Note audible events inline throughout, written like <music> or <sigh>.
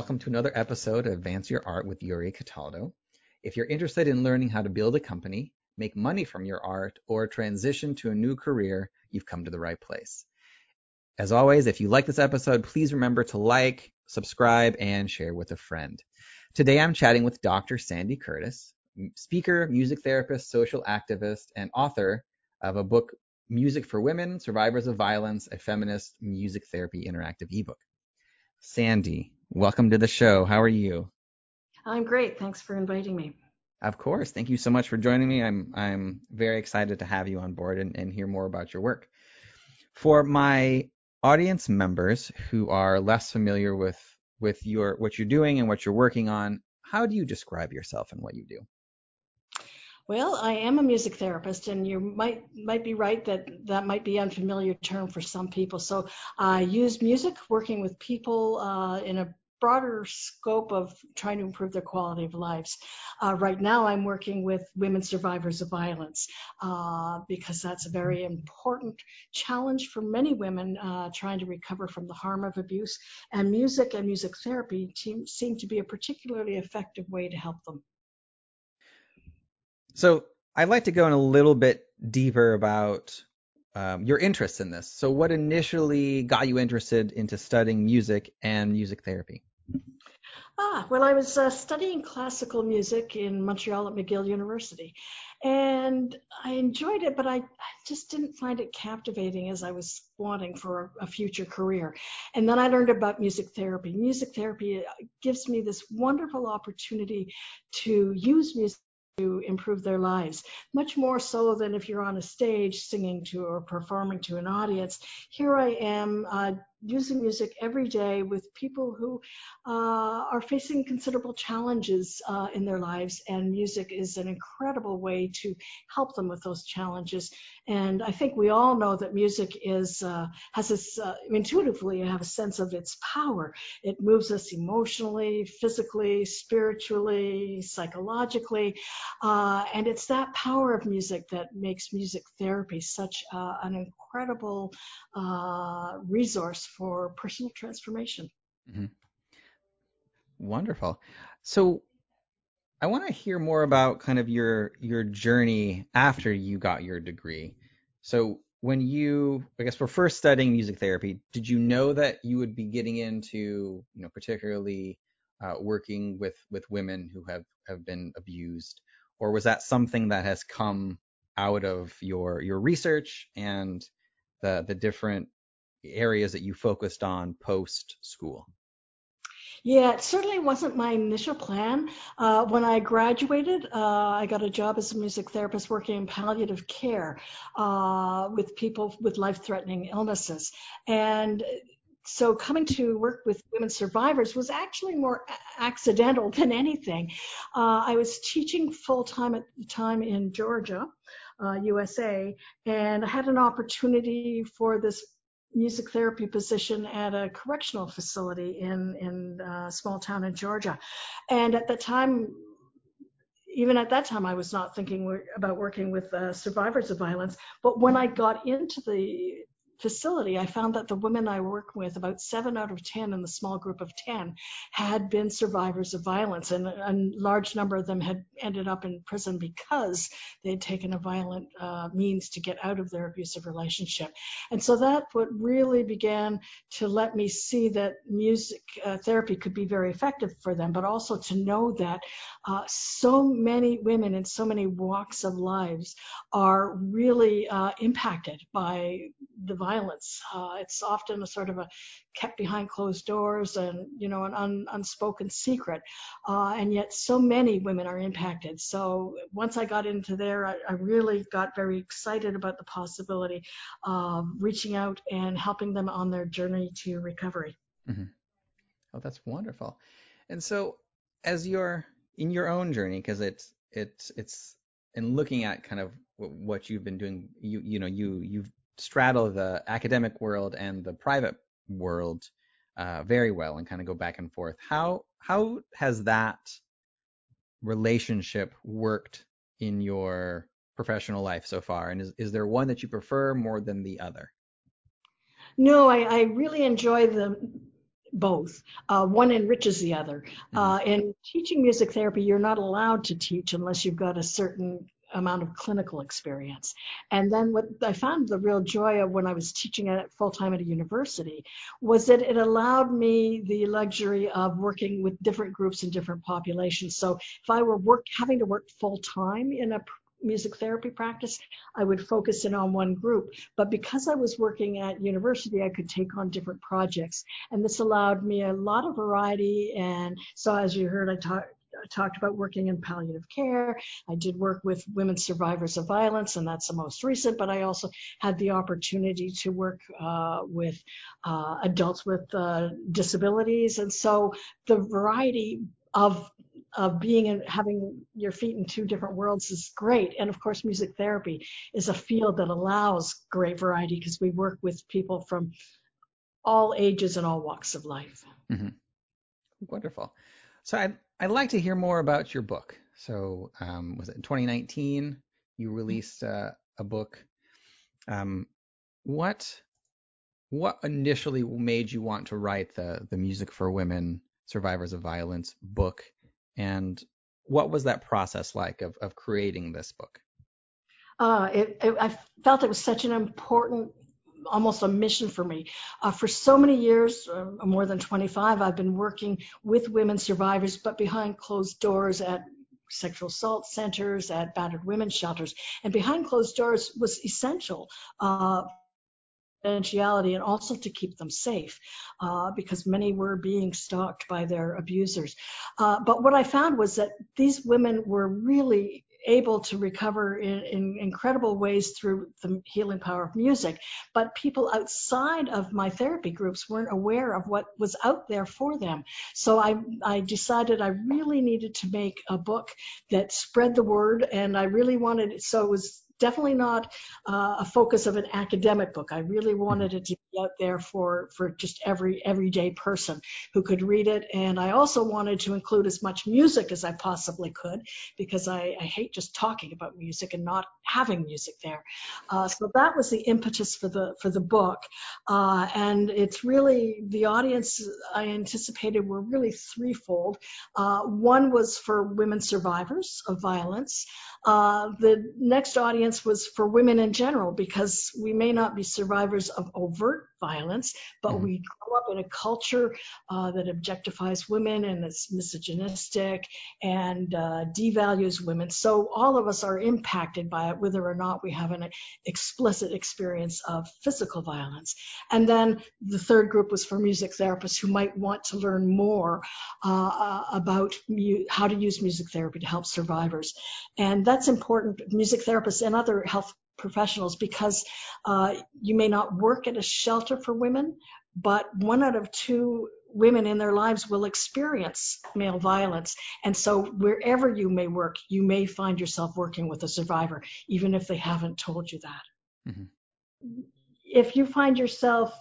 Welcome to another episode of Advance Your Art with Yuri Cataldo. If you're interested in learning how to build a company, make money from your art, or transition to a new career, you've come to the right place. As always, if you like this episode, please remember to like, subscribe, and share with a friend. Today I'm chatting with Dr. Sandy Curtis, speaker, music therapist, social activist, and author of a book, Music for Women, Survivors of Violence, a Feminist Music Therapy Interactive ebook. Sandy, welcome to the show. How are you? I'm great. Thanks for inviting me. Of course. Thank you so much for joining me. I'm I'm very excited to have you on board and, and hear more about your work. For my audience members who are less familiar with with your what you're doing and what you're working on, how do you describe yourself and what you do? Well, I am a music therapist, and you might might be right that that might be an unfamiliar term for some people. So I use music working with people uh, in a broader scope of trying to improve their quality of lives. Uh, right now, I'm working with women survivors of violence uh, because that's a very important challenge for many women uh, trying to recover from the harm of abuse. And music and music therapy seem to be a particularly effective way to help them. So I'd like to go in a little bit deeper about um, your interests in this. So what initially got you interested into studying music and music therapy? Ah, well, I was uh, studying classical music in Montreal at McGill University, and I enjoyed it, but I, I just didn't find it captivating as I was wanting for a, a future career. And then I learned about music therapy. Music therapy uh, gives me this wonderful opportunity to use music to improve their lives, much more so than if you're on a stage singing to or performing to an audience. Here I am uh, using music every day with people who uh, are facing considerable challenges uh, in their lives, and music is an incredible way to help them with those challenges. And I think we all know that music is uh, has this uh, intuitively have a sense of its power. It moves us emotionally, physically, spiritually, psychologically, uh, and it's that power of music that makes music therapy such uh, an incredible resource for personal transformation. Mm-hmm. Wonderful. So I want to hear more about kind of your your journey after you got your degree. So when you I guess were first studying music therapy, did you know that you would be getting into, you know, particularly uh, working with with women who have have been abused or was that something that has come out of your your research and the the different areas that you focused on post school? Yeah, it certainly wasn't my initial plan. Uh, when I graduated, uh, I got a job as a music therapist working in palliative care uh, with people with life threatening illnesses. And so coming to work with women survivors was actually more accidental than anything. Uh, I was teaching full time at the time in Georgia, uh, USA, and I had an opportunity for this music therapy position at a correctional facility in in a uh, small town in Georgia, and at the time. Even at that time, I was not thinking about working with uh, survivors of violence. But when I got into the facility, I found that the women I work with, about seven out of 10 in the small group of 10, had been survivors of violence. And a large number of them had ended up in prison because they had taken a violent uh, means to get out of their abusive relationship. And so that what really began to let me see that music uh, therapy could be very effective for them, but also to know that uh, so many women in so many walks of lives are really uh, impacted by the violence violence. Uh, it's often a sort of a kept behind closed doors and you know an un, unspoken secret, uh, and yet so many women are impacted. So once I got into there, I, I really got very excited about the possibility of reaching out and helping them on their journey to recovery. Mm-hmm. Oh, that's wonderful. And so, as you're in your own journey, because it's it's it's in looking at kind of what you've been doing, you you know you you've straddled the academic world and the private world uh, very well, and kind of go back and forth. How how has that relationship worked in your professional life so far? And is, is there one that you prefer more than the other? No, I, I really enjoy the both. Uh, one enriches the other. Mm-hmm. Uh, in teaching music therapy, you're not allowed to teach unless you've got a certain amount of clinical experience. And then what I found the real joy of when I was teaching at full time at a university was that it allowed me the luxury of working with different groups and different populations. So if I were work having to work full time in a music therapy practice, I would focus in on one group. But because I was working at university, I could take on different projects. And this allowed me a lot of variety. And so, as you heard, I talked talked about working in palliative care. I did work with women survivors of violence, and that's the most recent, but I also had the opportunity to work uh, with uh, adults with uh, disabilities. And so the variety of of being and having your feet in two different worlds is great. And of course, music therapy is a field that allows great variety because we work with people from all ages and all walks of life. Mm-hmm. Wonderful. So I'd, I'd like to hear more about your book. So um, was it in 2019 you released uh, a book? Um, what what initially made you want to write the the music for women survivors of violence book and what was that process like of, of creating this book? Uh, it, it, I felt it was such an important, almost a mission for me. Uh, for so many years, uh, more than 25, I've been working with women survivors, but behind closed doors at sexual assault centers, at battered women's shelters. And behind closed doors was essential uh, confidentiality and also to keep them safe uh, because many were being stalked by their abusers. Uh, but what I found was that these women were really able to recover in, in, incredible ways through the healing power of music. But people outside of my therapy groups weren't aware of what was out there for them. So I, I decided I really needed to make a book that spread the word, and I really wanted so it was definitely not uh, a focus of an academic book. I really wanted it to be out there for for just every everyday person who could read it, and I also wanted to include as much music as I possibly could because I, I hate just talking about music and not having music there. Uh, so that was the impetus for the for the book, uh, and it's really the audience I anticipated were really threefold. Uh, one was for women survivors of violence. Uh, the next audience was for women in general because we may not be survivors of overt violence, but mm-hmm. we grow up in a culture uh, that objectifies women and is misogynistic and uh, devalues women. So all of us are impacted by it, whether or not we have an explicit experience of physical violence. And then the third group was for music therapists who might want to learn more uh, uh about mu- how to use music therapy to help survivors. And that's important. Music therapists and other health professionals because uh, you may not work at a shelter for women, but one out of two women in their lives will experience male violence. And so wherever you may work, you may find yourself working with a survivor, even if they haven't told you that. Mm-hmm. If you find yourself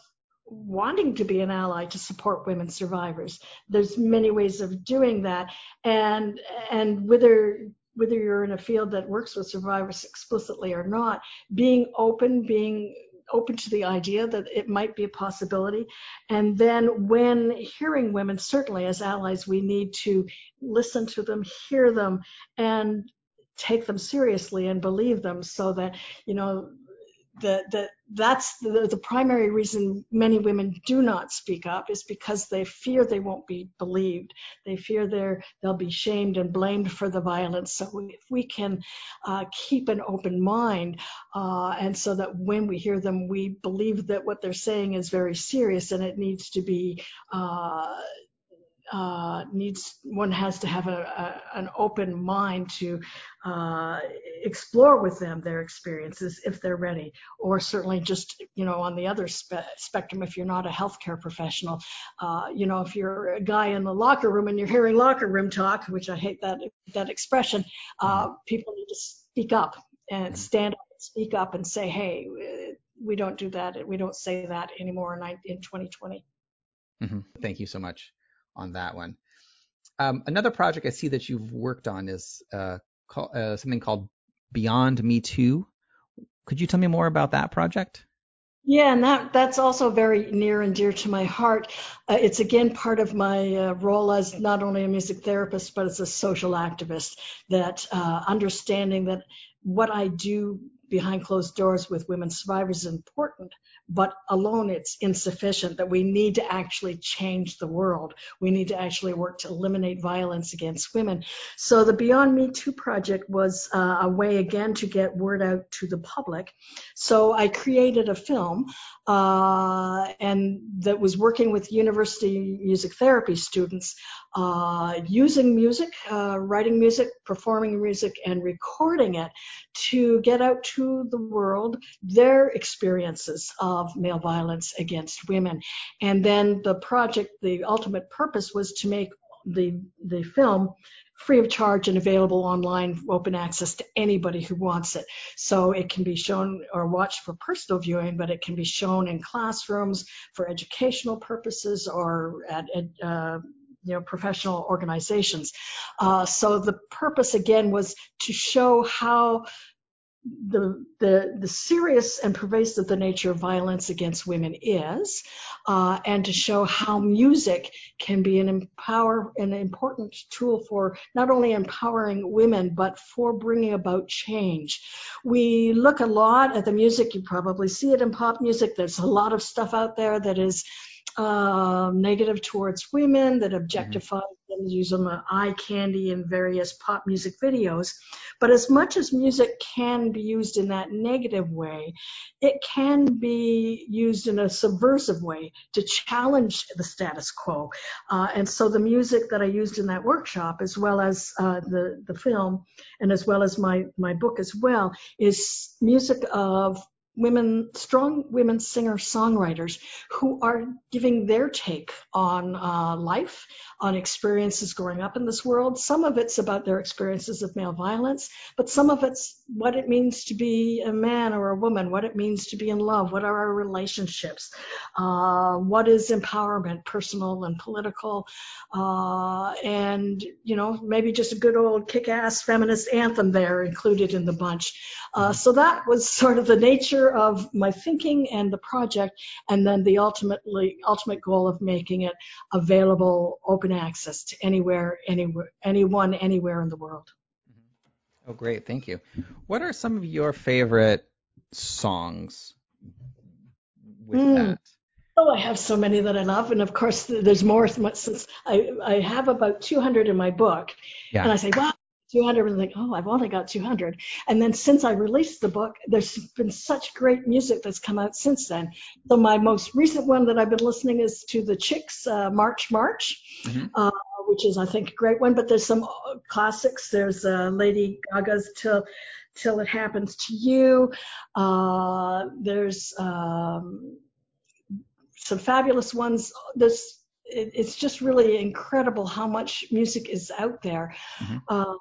wanting to be an ally to support women survivors, there's many ways of doing that. And and whether whether you're in a field that works with survivors explicitly or not, being open, being open to the idea that it might be a possibility. And then when hearing women, certainly as allies, we need to listen to them, hear them, and take them seriously and believe them so that, you know, that that that's the, the primary reason many women do not speak up is because they fear they won't be believed. They fear they're they'll be shamed and blamed for the violence. So if we can uh, keep an open mind, uh, and so that when we hear them, we believe that what they're saying is very serious and it needs to be. Uh, uh, needs one has to have a, a, an open mind to uh, explore with them their experiences if they're ready, or certainly just you know on the other spe- spectrum if you're not a healthcare professional, uh, you know if you're a guy in the locker room and you're hearing locker room talk, which I hate that that expression, uh, mm-hmm. people need to speak up and mm-hmm. stand up, and speak up and say, hey, we don't do that, we don't say that anymore in, in 2020. Mm-hmm. Thank you so much on that one. Um, another project I see that you've worked on is uh, call, uh, something called Beyond Me Too. Could you tell me more about that project? Yeah, and that that's also very near and dear to my heart. Uh, it's again part of my uh, role as not only a music therapist but as a social activist. That uh, understanding that what I do behind closed doors with women survivors is important, but alone it's insufficient, that we need to actually change the world. We need to actually work to eliminate violence against women. So the Beyond Me Too project was uh, a way again to get word out to the public. So I created a film uh, and that was working with university music therapy students uh, using music, uh, writing music, performing music, and recording it to get out to the world their experiences of male violence against women. And then the project, the ultimate purpose was to make the the film free of charge and available online, open access to anybody who wants it. So it can be shown or watched for personal viewing, but it can be shown in classrooms for educational purposes or at, uh, you know, professional organizations. Uh, so the purpose again was to show how the, the, the serious and pervasive the nature of violence against women is, uh, and to show how music can be an empower an important tool for not only empowering women but for bringing about change. We look a lot at the music. You probably see it in pop music. There's a lot of stuff out there that is uh, negative towards women, that objectify them, use them uh, eye candy in various pop music videos. But as much as music can be used in that negative way, it can be used in a subversive way to challenge the status quo. Uh, and so the music that I used in that workshop, as well as uh, the the film, and as well as my my book as well, is music of women, strong women singer songwriters who are giving their take on uh, life, on experiences growing up in this world. Some of it's about their experiences of male violence, but some of it's what it means to be a man or a woman, what it means to be in love, what are our relationships, uh, what is empowerment, personal and political, uh, and you know maybe just a good old kick-ass feminist anthem there included in the bunch. Uh, so that was sort of the nature of my thinking and the project, and then the ultimately ultimate goal of making it available, open access to anywhere, anywhere, anyone, anywhere in the world. Oh, great! Thank you. What are some of your favorite songs with mm. that? Oh, I have so many that I love, and of course, there's more. Since I I have about 200 in my book, yeah. and I say, wow, 200 and like oh i've only got 200 and then since i released the book there's been such great music that's come out since then. So my most recent one that i've been listening is to the chicks uh, march march mm-hmm. uh, which is i think a great one. But there's some uh, classics. There's uh, lady gaga's till till it happens to you. Uh, there's um, some fabulous ones. There's it's just really incredible how much music is out there. Mm-hmm. Uh,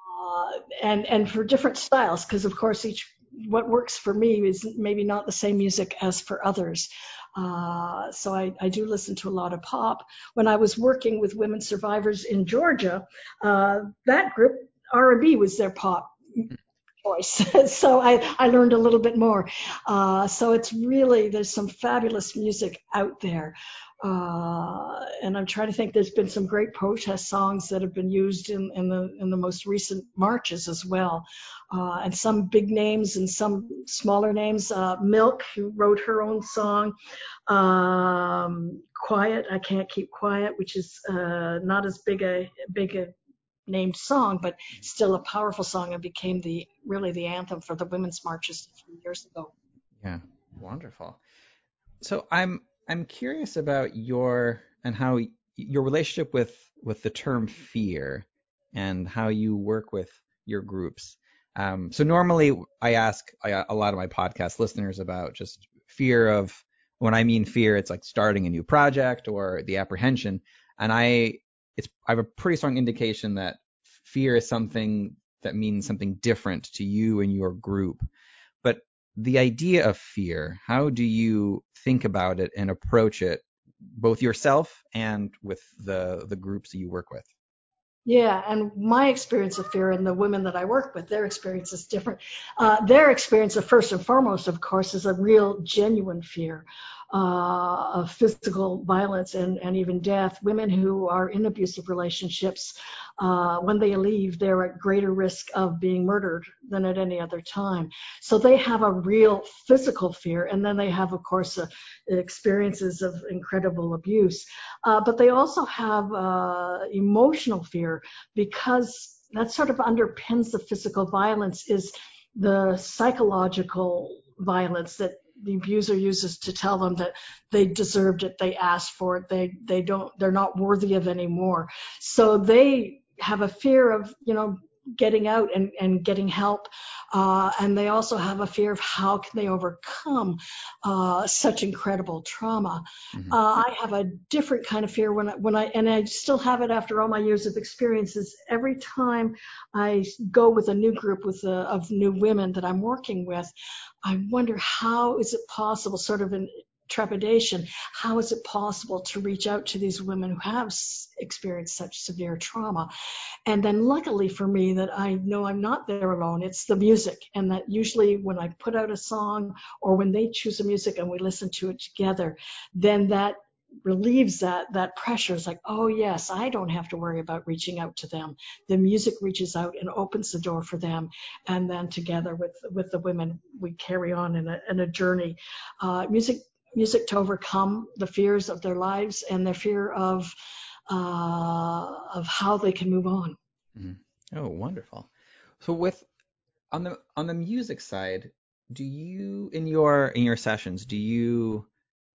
and and for different styles because of course each what works for me is maybe not the same music as for others. Uh, so I, I, do listen to a lot of pop. When I was working with women survivors in Georgia, uh, that group R&B was their pop choice. <laughs> so I, I learned a little bit more. Uh, so it's really there's some fabulous music out there. Uh, and I'm trying to think. There's been some great protest songs that have been used in, in the in the most recent marches as well, uh, and some big names and some smaller names. Uh, MILCK, who wrote her own song, um, "Quiet," I can't keep quiet, which is uh, not as big a big a named song, but still a powerful song and became the really the anthem for the women's marches a few years ago. Yeah, wonderful. So I'm I'm curious about your and how your relationship with with the term fear and how you work with your groups. Um, so normally I ask a lot of my podcast listeners about just fear of when I mean fear, it's like starting a new project or the apprehension. And I it's I have a pretty strong indication that fear is something that means something different to you and your group. The idea of fear, how do you think about it and approach it, both yourself and with the the groups you work with? Yeah, and my experience of fear and the women that I work with, their experience is different. Uh, their experience, of first and foremost, of course, is a real, genuine fear uh, of physical violence and, and even death. Women who are in abusive relationships, uh, when they leave, they're at greater risk of being murdered than at any other time. So they have a real physical fear, and then they have, of course, uh, experiences of incredible abuse. Uh, but they also have uh, emotional fear because that sort of underpins the physical violence is the psychological violence that the abuser uses to tell them that they deserved it, they asked for it, they they don't they're not worthy of anymore. So they have a fear of, you know, getting out and, and getting help. Uh, and they also have a fear of how can they overcome uh, such incredible trauma. Mm-hmm. Uh, I have a different kind of fear when I, when I, and I still have it after all my years of experiences. Every time I go with a new group with a, of new women that I'm working with, I wonder how is it possible, sort of in trepidation. How is it possible to reach out to these women who have experienced such severe trauma? And then luckily for me that I know I'm not there alone. It's the music and that usually when I put out a song or when they choose a music and we listen to it together, then that relieves that that pressure it's like oh yes i don't have to worry about reaching out to them the music reaches out and opens the door for them and then together with with the women we carry on in a, in a journey uh, music music to overcome the fears of their lives and their fear of uh, of how they can move on. Mm-hmm. Oh, wonderful! So with on the on the music side, do you in your in your sessions do you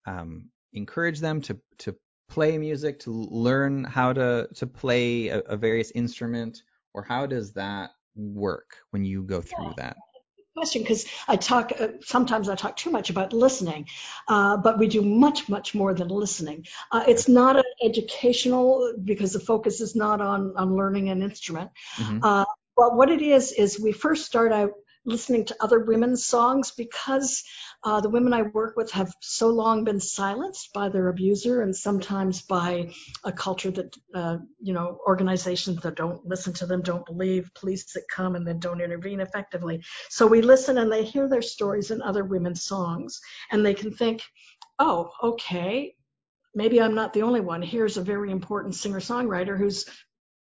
um, encourage them to to play music to learn how to to play a, a various instrument or how does that work when you go through yeah. that? Question because I talk uh, sometimes I talk too much about listening, uh, but we do much much more than listening. Uh, it's not an educational because the focus is not on on learning an instrument. Mm-hmm. Uh, but what it is is we first start out listening to other women's songs because uh, the women I work with have so long been silenced by their abuser and sometimes by a culture that, uh, you know, organizations that don't listen to them, don't believe, police that come and then don't intervene effectively. So we listen and they hear their stories in other women's songs and they can think, oh, okay, maybe I'm not the only one. Here's a very important singer songwriter who's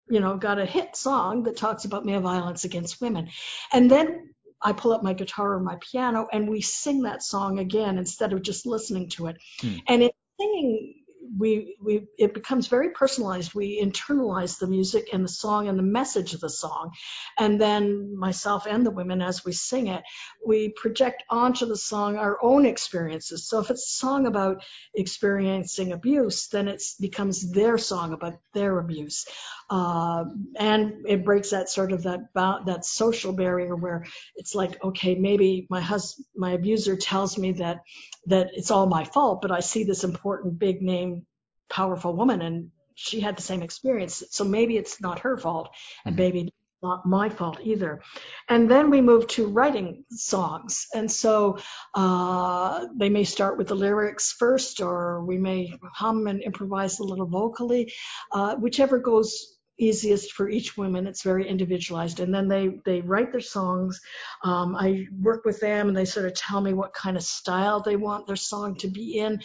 you know, got a hit song that talks about male violence against women. And then I pull up my guitar or my piano and we sing that song again instead of just listening to it. Hmm. And in singing, we we it becomes very personalized. We internalize the music and the song and the message of the song, and then myself and the women as we sing it, we project onto the song our own experiences. So if it's a song about experiencing abuse, then it becomes their song about their abuse, uh, and it breaks that sort of that that social barrier where it's like okay maybe my husband my abuser tells me that that it's all my fault, but I see this important big name powerful woman and she had the same experience. So maybe it's not her fault and mm-hmm. maybe not my fault either. And then we move to writing songs. And so uh, they may start with the lyrics first, or we may hum and improvise a little vocally, uh, whichever goes easiest for each woman. It's very individualized. And then they, they write their songs. Um, I work with them and they sort of tell me what kind of style they want their song to be in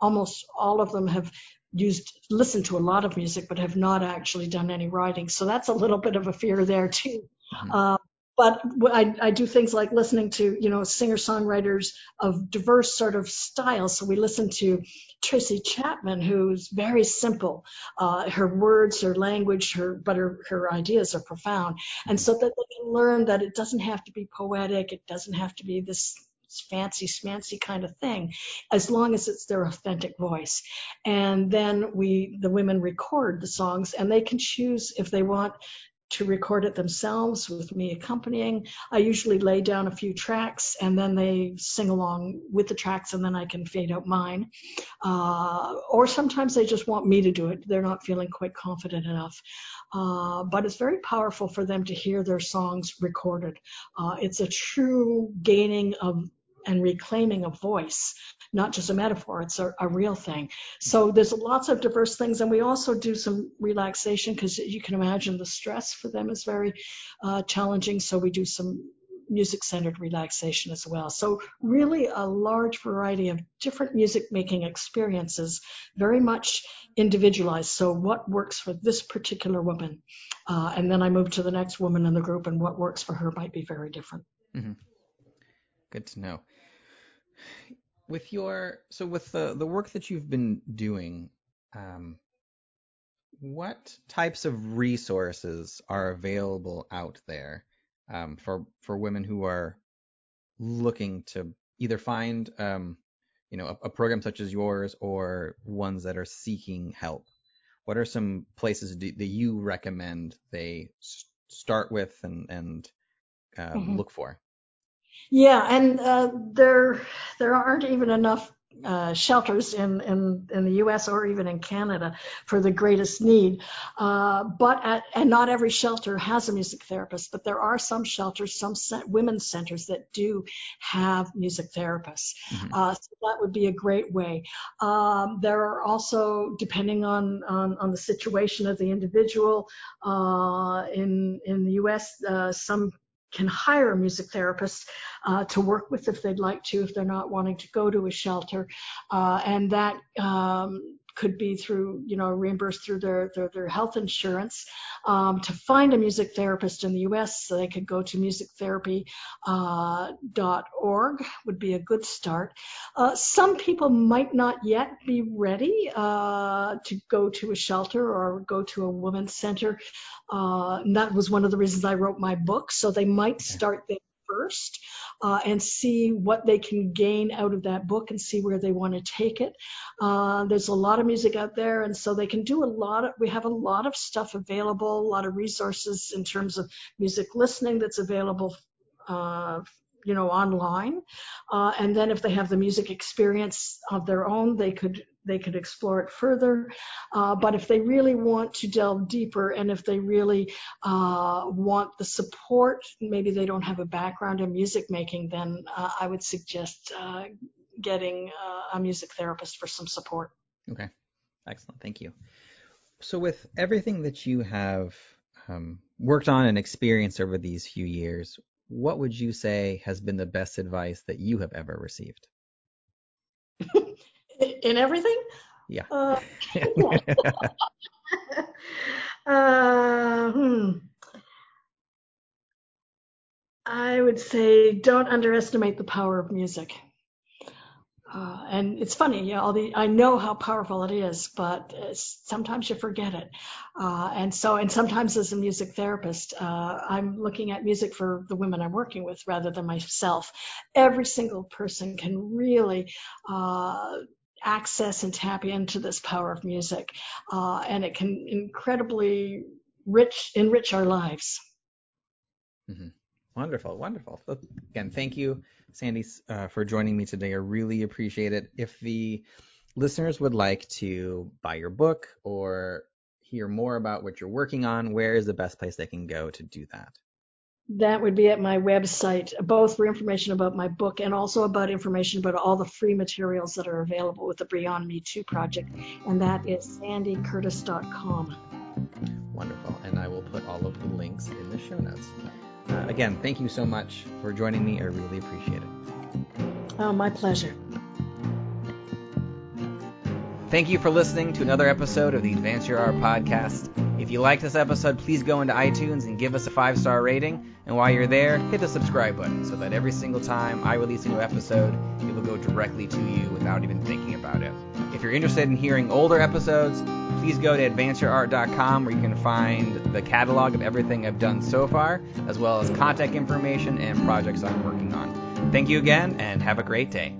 almost all of them have used listened to a lot of music but have not actually done any writing. So that's a little bit of a fear there too. Mm-hmm. uh, but I, I, do things like listening to you know singer songwriters of diverse sort of styles. So we listen to tracy chapman who's very simple. Uh, her words her language her but her, her ideas are profound. And so that they can learn that it doesn't have to be poetic it doesn't have to be this fancy smancy kind of thing as long as it's their authentic voice and then we the women record the songs and they can choose if they want to record it themselves with me accompanying. I usually lay down a few tracks and then they sing along with the tracks and then I can fade out mine. Uh, or sometimes they just want me to do it. They're not feeling quite confident enough. Uh, but it's very powerful for them to hear their songs recorded. Uh, it's a true gaining of and reclaiming a voice, not just a metaphor, it's a, a real thing. So there's lots of diverse things. And we also do some relaxation because you can imagine the stress for them is very uh, challenging. So we do some music centered relaxation as well. So, really, a large variety of different music making experiences, very much individualized. So, what works for this particular woman? Uh, and then I move to the next woman in the group, and what works for her might be very different. Mm-hmm. Good to know with your so with the the work that you've been doing um, what types of resources are available out there um, for for women who are looking to either find um, you know a, a, program such as yours or ones that are seeking help what are some places do, that you recommend they start with and and uh, mm-hmm. look for yeah, and uh, there there aren't even enough uh, shelters in, in, in the U.S. or even in Canada for the greatest need. Uh, but at, and not every shelter has a music therapist, but there are some shelters, some women's centers that do have music therapists. Mm-hmm. Uh, so that would be a great way. Um, there are also, depending on, on, on the situation of the individual, uh, in in the U.S., uh, some can hire a music therapist uh, to work with if they'd like to, if they're not wanting to go to a shelter. Uh, and that um, could be through, you know, reimbursed through their, their, their health insurance. Um, to find a music therapist in the U.S., so they could go to musictherapy.org uh, would be a good start. Uh, some people might not yet be ready uh, to go to a shelter or go to a women's center. Uh, and that was one of the reasons I wrote my book. So they might start there first uh, and see what they can gain out of that book and see where they want to take it. Uh, there's a lot of music out there, and so they can do a lot of, we have a lot of stuff available, a lot of resources in terms of music listening that's available uh, you know online uh, and then if they have the music experience of their own they could they could explore it further. Uh, but if they really want to delve deeper and if they really uh, want the support, maybe they don't have a background in music making, then uh, I would suggest uh, getting uh, a music therapist for some support. Okay, excellent. Thank you. So, with everything that you have um, worked on and experienced over these few years, what would you say has been the best advice that you have ever received? <laughs> in everything. Yeah. Uh, <laughs> <laughs> uh, hmm. I would say don't underestimate the power of music. Uh, and it's funny, you know, the, I know how powerful it is, but sometimes you forget it. Uh, and so, and sometimes as a music therapist, uh, I'm looking at music for the women I'm working with rather than myself. Every single person can really uh, access and tap into this power of music, uh, and it can incredibly rich enrich our lives. Mm-hmm. Wonderful, wonderful. Again, thank you, Sandy, uh, for joining me today. I really appreciate it. If the listeners would like to buy your book or hear more about what you're working on, where is the best place they can go to do that? That would be at my website, both for information about my book and also about information about all the free materials that are available with the Beyond Me Too project. And that is sandycurtis.com. Wonderful. And I will put all of the links in the show notes. Uh, again, thank you so much for joining me. I really appreciate it. Oh, my pleasure. Thank you for listening to another episode of the Advance Your Art podcast. If you like this episode, please go into iTunes and give us a five star rating. And while you're there, hit the subscribe button so that every single time I release a new episode, it will go directly to you without even thinking about it. If you're interested in hearing older episodes, please go to advanceyourart.com where you can find the catalog of everything I've done so far, as well as contact information and projects I'm working on. Thank you again, and have a great day.